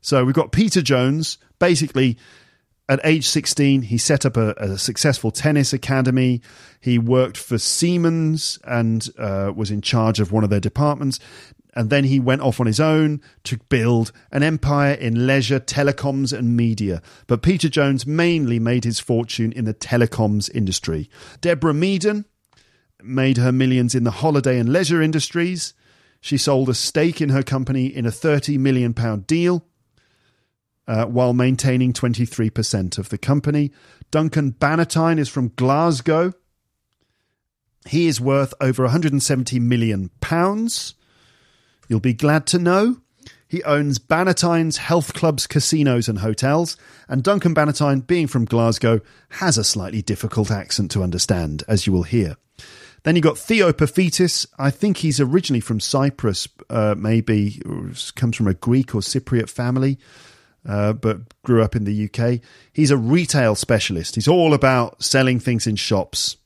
So we've got Peter Jones. Basically, at age 16, he set up a, a successful tennis academy. He worked for Siemens and uh, was in charge of one of their departments. And then he went off on his own to build an empire in leisure, telecoms, and media. But Peter Jones mainly made his fortune in the telecoms industry. Deborah Meaden made her millions in the holiday and leisure industries. She sold a stake in her company in a £30 million deal. Uh, while maintaining 23% of the company. Duncan Bannatyne is from Glasgow. He is worth over 170 million pounds. You'll be glad to know he owns Bannatyne's health clubs, casinos, and hotels. And Duncan Bannatyne, being from Glasgow, has a slightly difficult accent to understand, as you will hear. Then you've got Theo Paphitis. I think he's originally from Cyprus, uh, maybe comes from a Greek or Cypriot family, uh, but grew up in the UK. He's a retail specialist. He's all about selling things in shops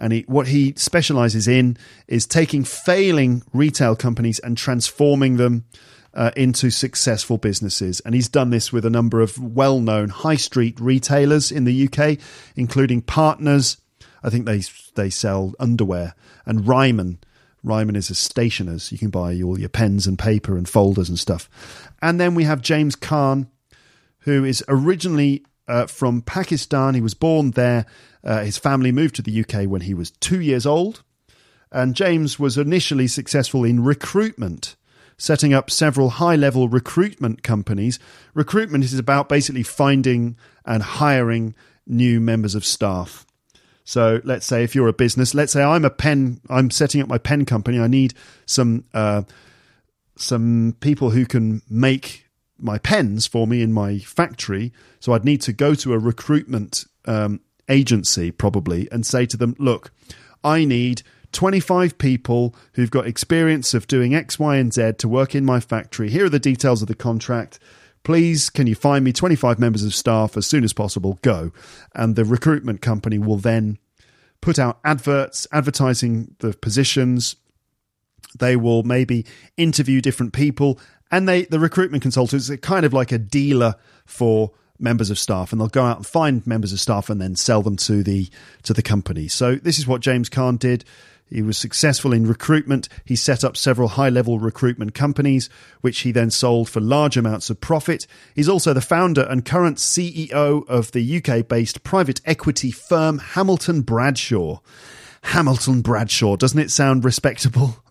and he, what he specializes in is taking failing retail companies and transforming them uh, into successful businesses. And he's done this with a number of well known high street retailers in the UK, including Partners. I think they they sell underwear and Ryman. Ryman is a stationer's. You can buy all your pens and paper and folders and stuff. And then we have James Caan, who is originally uh, from Pakistan. He was born there uh, his family moved to the UK when he was two years old, and James was initially successful in recruitment, setting up several high level recruitment companies. Recruitment is about basically finding and hiring new members of staff. So let's say if you're a business, let's say I'm a pen, I'm setting up my pen company. I need some uh, some people who can make my pens for me in my factory. So I'd need to go to a recruitment um, agency probably and say to them, look, I need 25 people who've got experience of doing X, Y, and Z to work in my factory. Here are the details of the contract. Please, can you find me 25 members of staff as soon as possible? Go. And the recruitment company will then put out adverts advertising the positions. They will maybe interview different people. And they, the recruitment consultants are kind of like a dealer for members of staff and they'll go out and find members of staff and then sell them to the to the company. So this is what James Caan did. He was successful in recruitment. He set up several high level recruitment companies, which he then sold for large amounts of profit. He's also the founder and current CEO of the UK based private equity firm Hamilton Bradshaw. Hamilton Bradshaw, doesn't it sound respectable?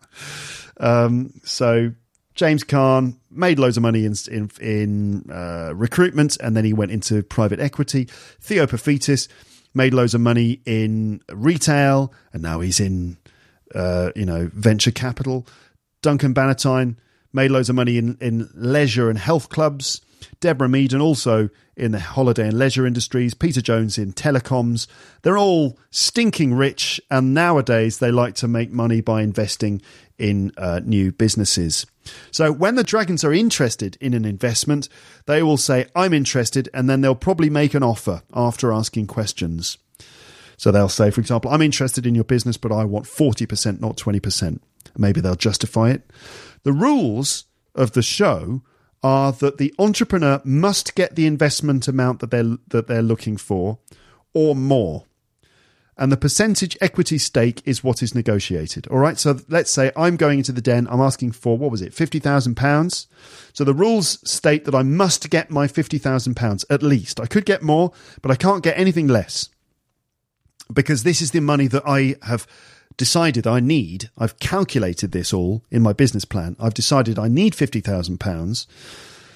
Um, so James Caan made loads of money in in, in uh, recruitment, and then he went into private equity. Theo Paphitis made loads of money in retail, and now he's in uh, you know venture capital. Duncan Bannatyne made loads of money in, in leisure and health clubs. Deborah Meaden also in the holiday and leisure industries. Peter Jones in telecoms. They're all stinking rich, and nowadays they like to make money by investing in uh, new businesses. So when the dragons are interested in an investment, they will say, I'm interested, and then they'll probably make an offer after asking questions. So they'll say, for example, I'm interested in your business, but I want 40%, not 20%. Maybe they'll justify it. The rules of the show are that the entrepreneur must get the investment amount that they're, that they're looking for or more and the percentage equity stake is what is negotiated. All right. So let's say I'm going into the den. I'm asking for what was it, fifty thousand pounds. So the rules state that I must get my fifty thousand pounds at least. I could get more, but I can't get anything less because this is the money that I have decided I need. I've calculated this all in my business plan. I've decided I need fifty thousand pounds.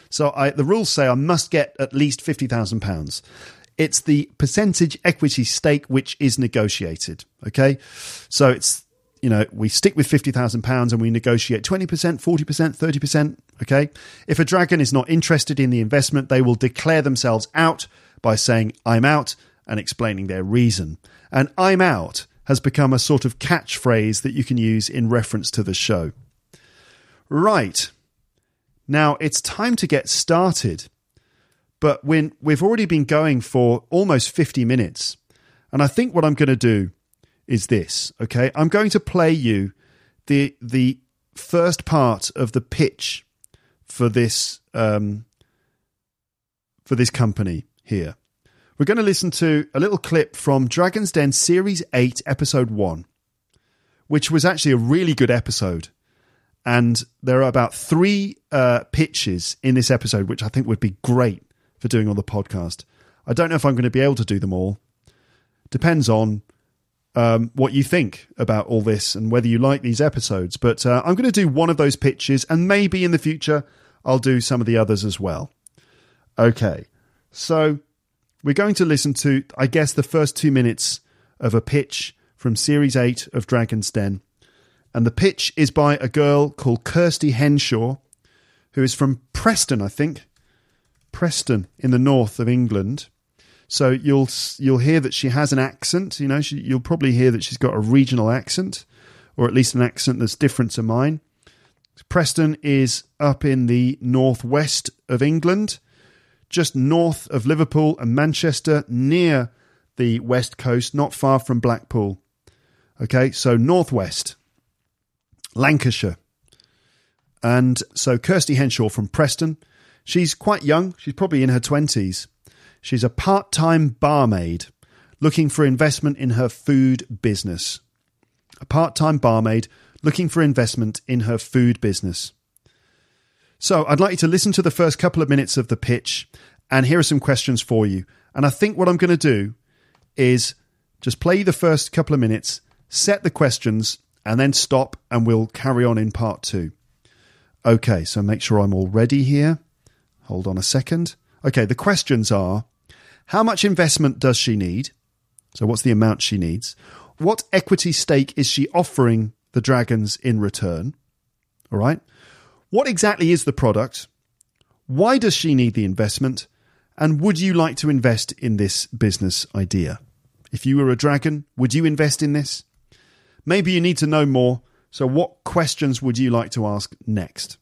So I, the rules say I must get at least fifty thousand pounds. It's the percentage equity stake which is negotiated. Okay. So it's, you know, we stick with £50,000 and we negotiate 20%, 40%, 30%. Okay. If a dragon is not interested in the investment, they will declare themselves out by saying, I'm out and explaining their reason. And I'm out has become a sort of catchphrase that you can use in reference to the show. Right. Now it's time to get started. But when we've already been going for almost 50 minutes, and I think what I'm going to do is this, okay? I'm going to play you the the first part of the pitch for this um, for this company here. We're going to listen to a little clip from Dragon's Den Series 8, Episode 1, which was actually a really good episode. And there are about three uh, pitches in this episode, which I think would be great for doing on the podcast. I don't know if I'm going to be able to do them all. Depends on um, what you think about all this and whether you like these episodes. But uh, I'm going to do one of those pitches, and maybe in the future I'll do some of the others as well. Okay, so we're going to listen to, I guess, the first two minutes of a pitch from Series 8 of Dragon's Den. And the pitch is by a girl called Kirsty Henshaw, who is from Preston, I think. Preston in the north of England. So you'll you'll hear that she has an accent. You know, she, you'll probably hear that she's got a regional accent, or at least an accent that's different to mine. Preston is up in the northwest of England, just north of Liverpool and Manchester, near the west coast, not far from Blackpool. Okay, so northwest, Lancashire. And so Kirsty Henshaw from Preston, she's quite young, she's probably in her 20s. She's a part time barmaid looking for investment in her food business. A part time barmaid looking for investment in her food business. So I'd like you to listen to the first couple of minutes of the pitch, and here are some questions for you. And I think what I'm going to do is just play the first couple of minutes, set the questions, and then stop, and we'll carry on in part two. Okay, so make sure I'm all ready here. Hold on a second. Okay, the questions are how much investment does she need? So, what's the amount she needs? What equity stake is she offering the Dragons in return? All right. What exactly is the product? Why does she need the investment? And would you like to invest in this business idea? If you were a dragon, would you invest in this? Maybe you need to know more. So, what questions would you like to ask next?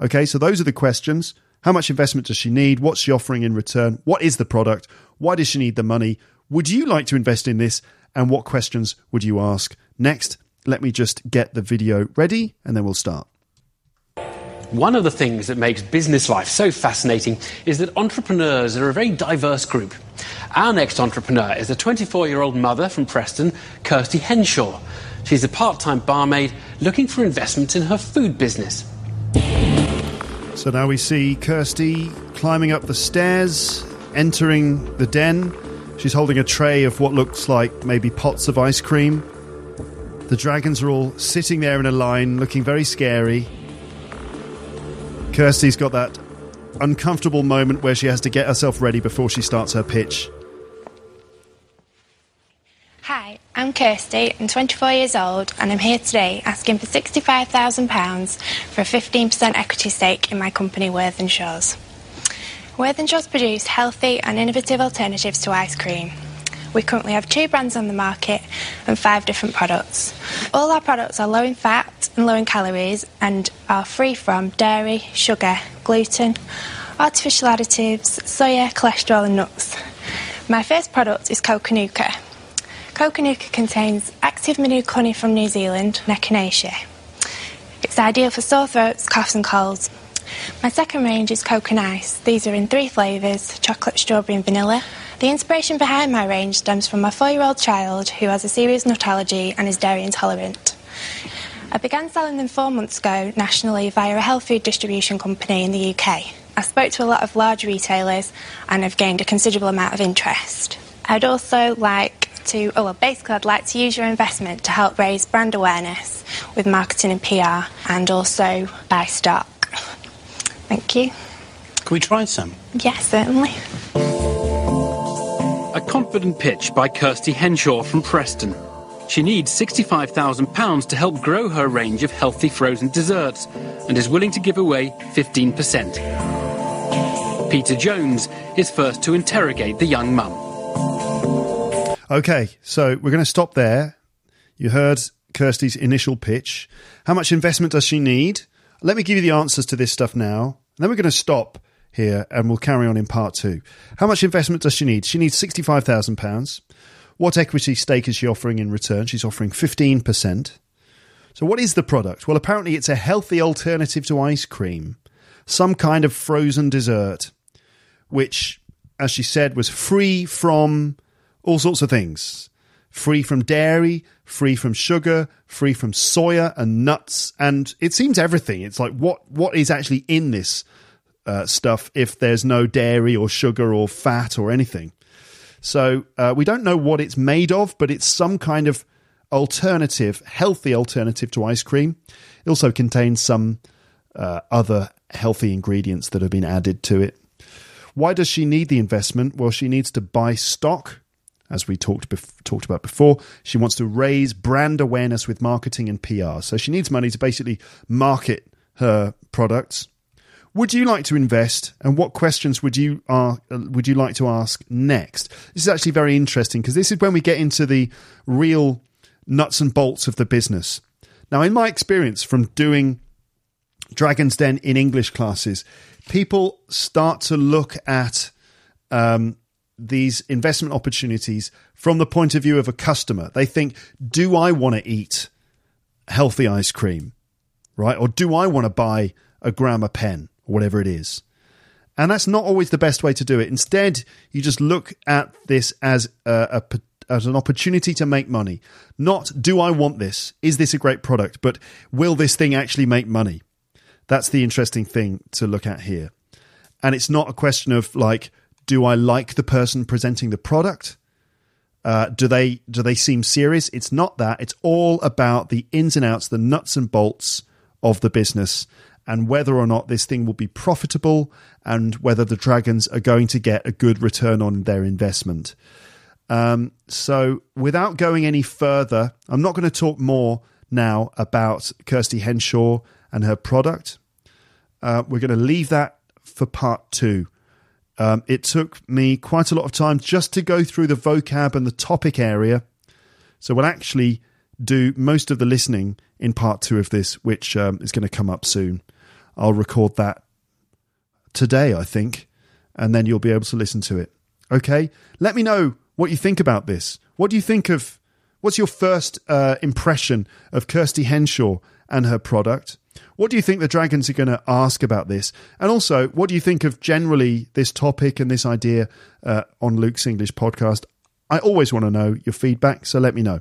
Okay, so those are the questions. How much investment does she need? What's she offering in return? What is the product? Why does she need the money? Would you like to invest in this? And what questions would you ask? Next, let me just get the video ready and then we'll start. One of the things that makes business life so fascinating is that entrepreneurs are a very diverse group. Our next entrepreneur is a 24 year old mother from Preston, Kirsty Henshaw. She's a part time barmaid looking for investment in her food business. So now we see Kirsty climbing up the stairs, entering the den. She's holding a tray of what looks like maybe pots of ice cream. The dragons are all sitting there in a line, looking very scary. Kirsty's got that uncomfortable moment where she has to get herself ready before she starts her pitch. I'm Kirsty, I'm 24 years old, and I'm here today asking for £65,000 for a 15% equity stake in my company Worthenshaw's. Worthenshaw's produce healthy and innovative alternatives to ice cream. We currently have two brands on the market and five different products. All our products are low in fat and low in calories and are free from dairy, sugar, gluten, artificial additives, soya, cholesterol, and nuts. My first product is Coconuca. Coconuca contains active manuka honey from New Zealand and echinacea. It's ideal for sore throats, coughs, and colds. My second range is and Ice. These are in three flavours chocolate, strawberry, and vanilla. The inspiration behind my range stems from my four year old child who has a serious nut allergy and is dairy intolerant. I began selling them four months ago nationally via a health food distribution company in the UK. I spoke to a lot of large retailers and have gained a considerable amount of interest. I'd also like to, oh, well, basically, I'd like to use your investment to help raise brand awareness with marketing and PR and also buy stock. Thank you. Can we try some? Yes, certainly. A confident pitch by Kirsty Henshaw from Preston. She needs £65,000 to help grow her range of healthy frozen desserts and is willing to give away 15%. Peter Jones is first to interrogate the young mum. Okay, so we're going to stop there. You heard Kirsty's initial pitch. How much investment does she need? Let me give you the answers to this stuff now. And then we're going to stop here and we'll carry on in part two. How much investment does she need? She needs £65,000. What equity stake is she offering in return? She's offering 15%. So, what is the product? Well, apparently, it's a healthy alternative to ice cream, some kind of frozen dessert, which, as she said, was free from all sorts of things free from dairy, free from sugar, free from soya and nuts, and it seems everything. It's like what what is actually in this uh, stuff if there's no dairy or sugar or fat or anything. So uh, we don't know what it's made of, but it's some kind of alternative, healthy alternative to ice cream. It also contains some uh, other healthy ingredients that have been added to it. Why does she need the investment? Well, she needs to buy stock, as we talked bef- talked about before. She wants to raise brand awareness with marketing and PR. So she needs money to basically market her products. Would you like to invest, and what questions would you uh, would you like to ask next? This is actually very interesting because this is when we get into the real nuts and bolts of the business. Now, in my experience from doing Dragon's Den in English classes, people start to look at um, these investment opportunities from the point of view of a customer. They think, do I want to eat healthy ice cream? Right? Or do I want to buy a grammar pen? or whatever it is. And that's not always the best way to do it. Instead, you just look at this as a, a as an opportunity to make money. Not do I want this? Is this a great product? But will this thing actually make money? That's the interesting thing to look at here. And it's not a question of like, do I like the person presenting the product? Uh, do they do they seem serious? It's not that. It's all about the ins and outs, the nuts and bolts of the business, and whether or not this thing will be profitable and whether the dragons are going to get a good return on their investment. Um, so, without going any further, I'm not going to talk more now about Kirsty Henshaw and her product. Uh, we're going to leave that for part two. Um, it took me quite a lot of time just to go through the vocab and the topic area. So, we'll actually do most of the listening in part two of this, which um, is going to come up soon. I'll record that today, I think, and then you'll be able to listen to it. Okay? Let me know what you think about this. What do you think of what's your first uh, impression of Kirsty Henshaw and her product? What do you think the Dragons are going to ask about this? And also, what do you think of generally this topic and this idea uh, on Luke's English podcast? I always want to know your feedback, so let me know.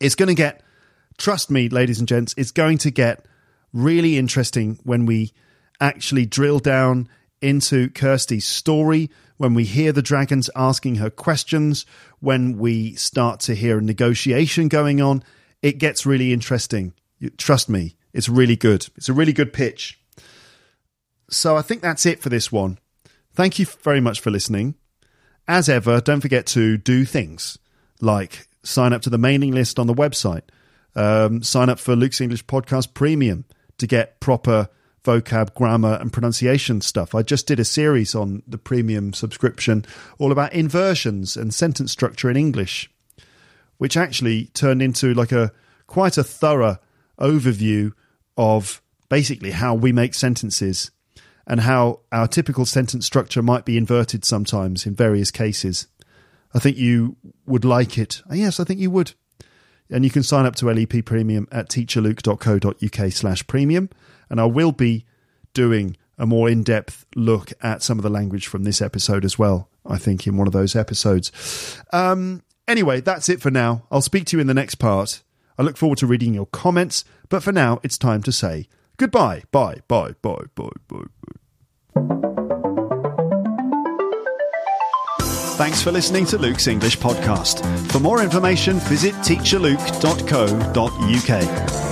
It's going to get, trust me, ladies and gents, it's going to get really interesting when we actually drill down into Kirsty's story, when we hear the dragons asking her questions, when we start to hear a negotiation going on. It gets really interesting. Trust me, it's really good. It's a really good pitch. So I think that's it for this one. Thank you very much for listening. As ever, don't forget to do things like sign up to the mailing list on the website, um, sign up for Luke's English Podcast Premium to get proper vocab, grammar, and pronunciation stuff. I just did a series on the premium subscription all about inversions and sentence structure in English, which actually turned into like a quite a thorough overview of basically how we make sentences and how our typical sentence structure might be inverted sometimes in various cases. I think you would like it. Yes, I think you would. And you can sign up to LEP Premium at teacherluke.co.uk slash premium. And I will be doing a more in depth look at some of the language from this episode as well, I think, in one of those episodes. Um, anyway, that's it for now. I'll speak to you in the next part. I look forward to reading your comments, but for now, it's time to say goodbye. Bye, bye, bye, bye, bye, bye. Thanks for listening to Luke's English Podcast. For more information, visit teacherluke.co.uk.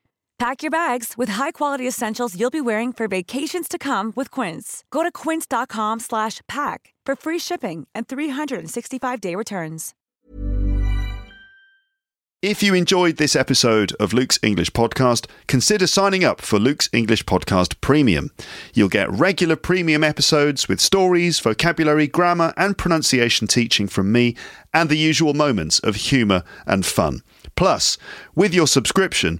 Pack your bags with high-quality essentials you'll be wearing for vacations to come with Quince. Go to quince.com slash pack for free shipping and 365-day returns. If you enjoyed this episode of Luke's English Podcast, consider signing up for Luke's English Podcast Premium. You'll get regular premium episodes with stories, vocabulary, grammar, and pronunciation teaching from me, and the usual moments of humour and fun. Plus, with your subscription,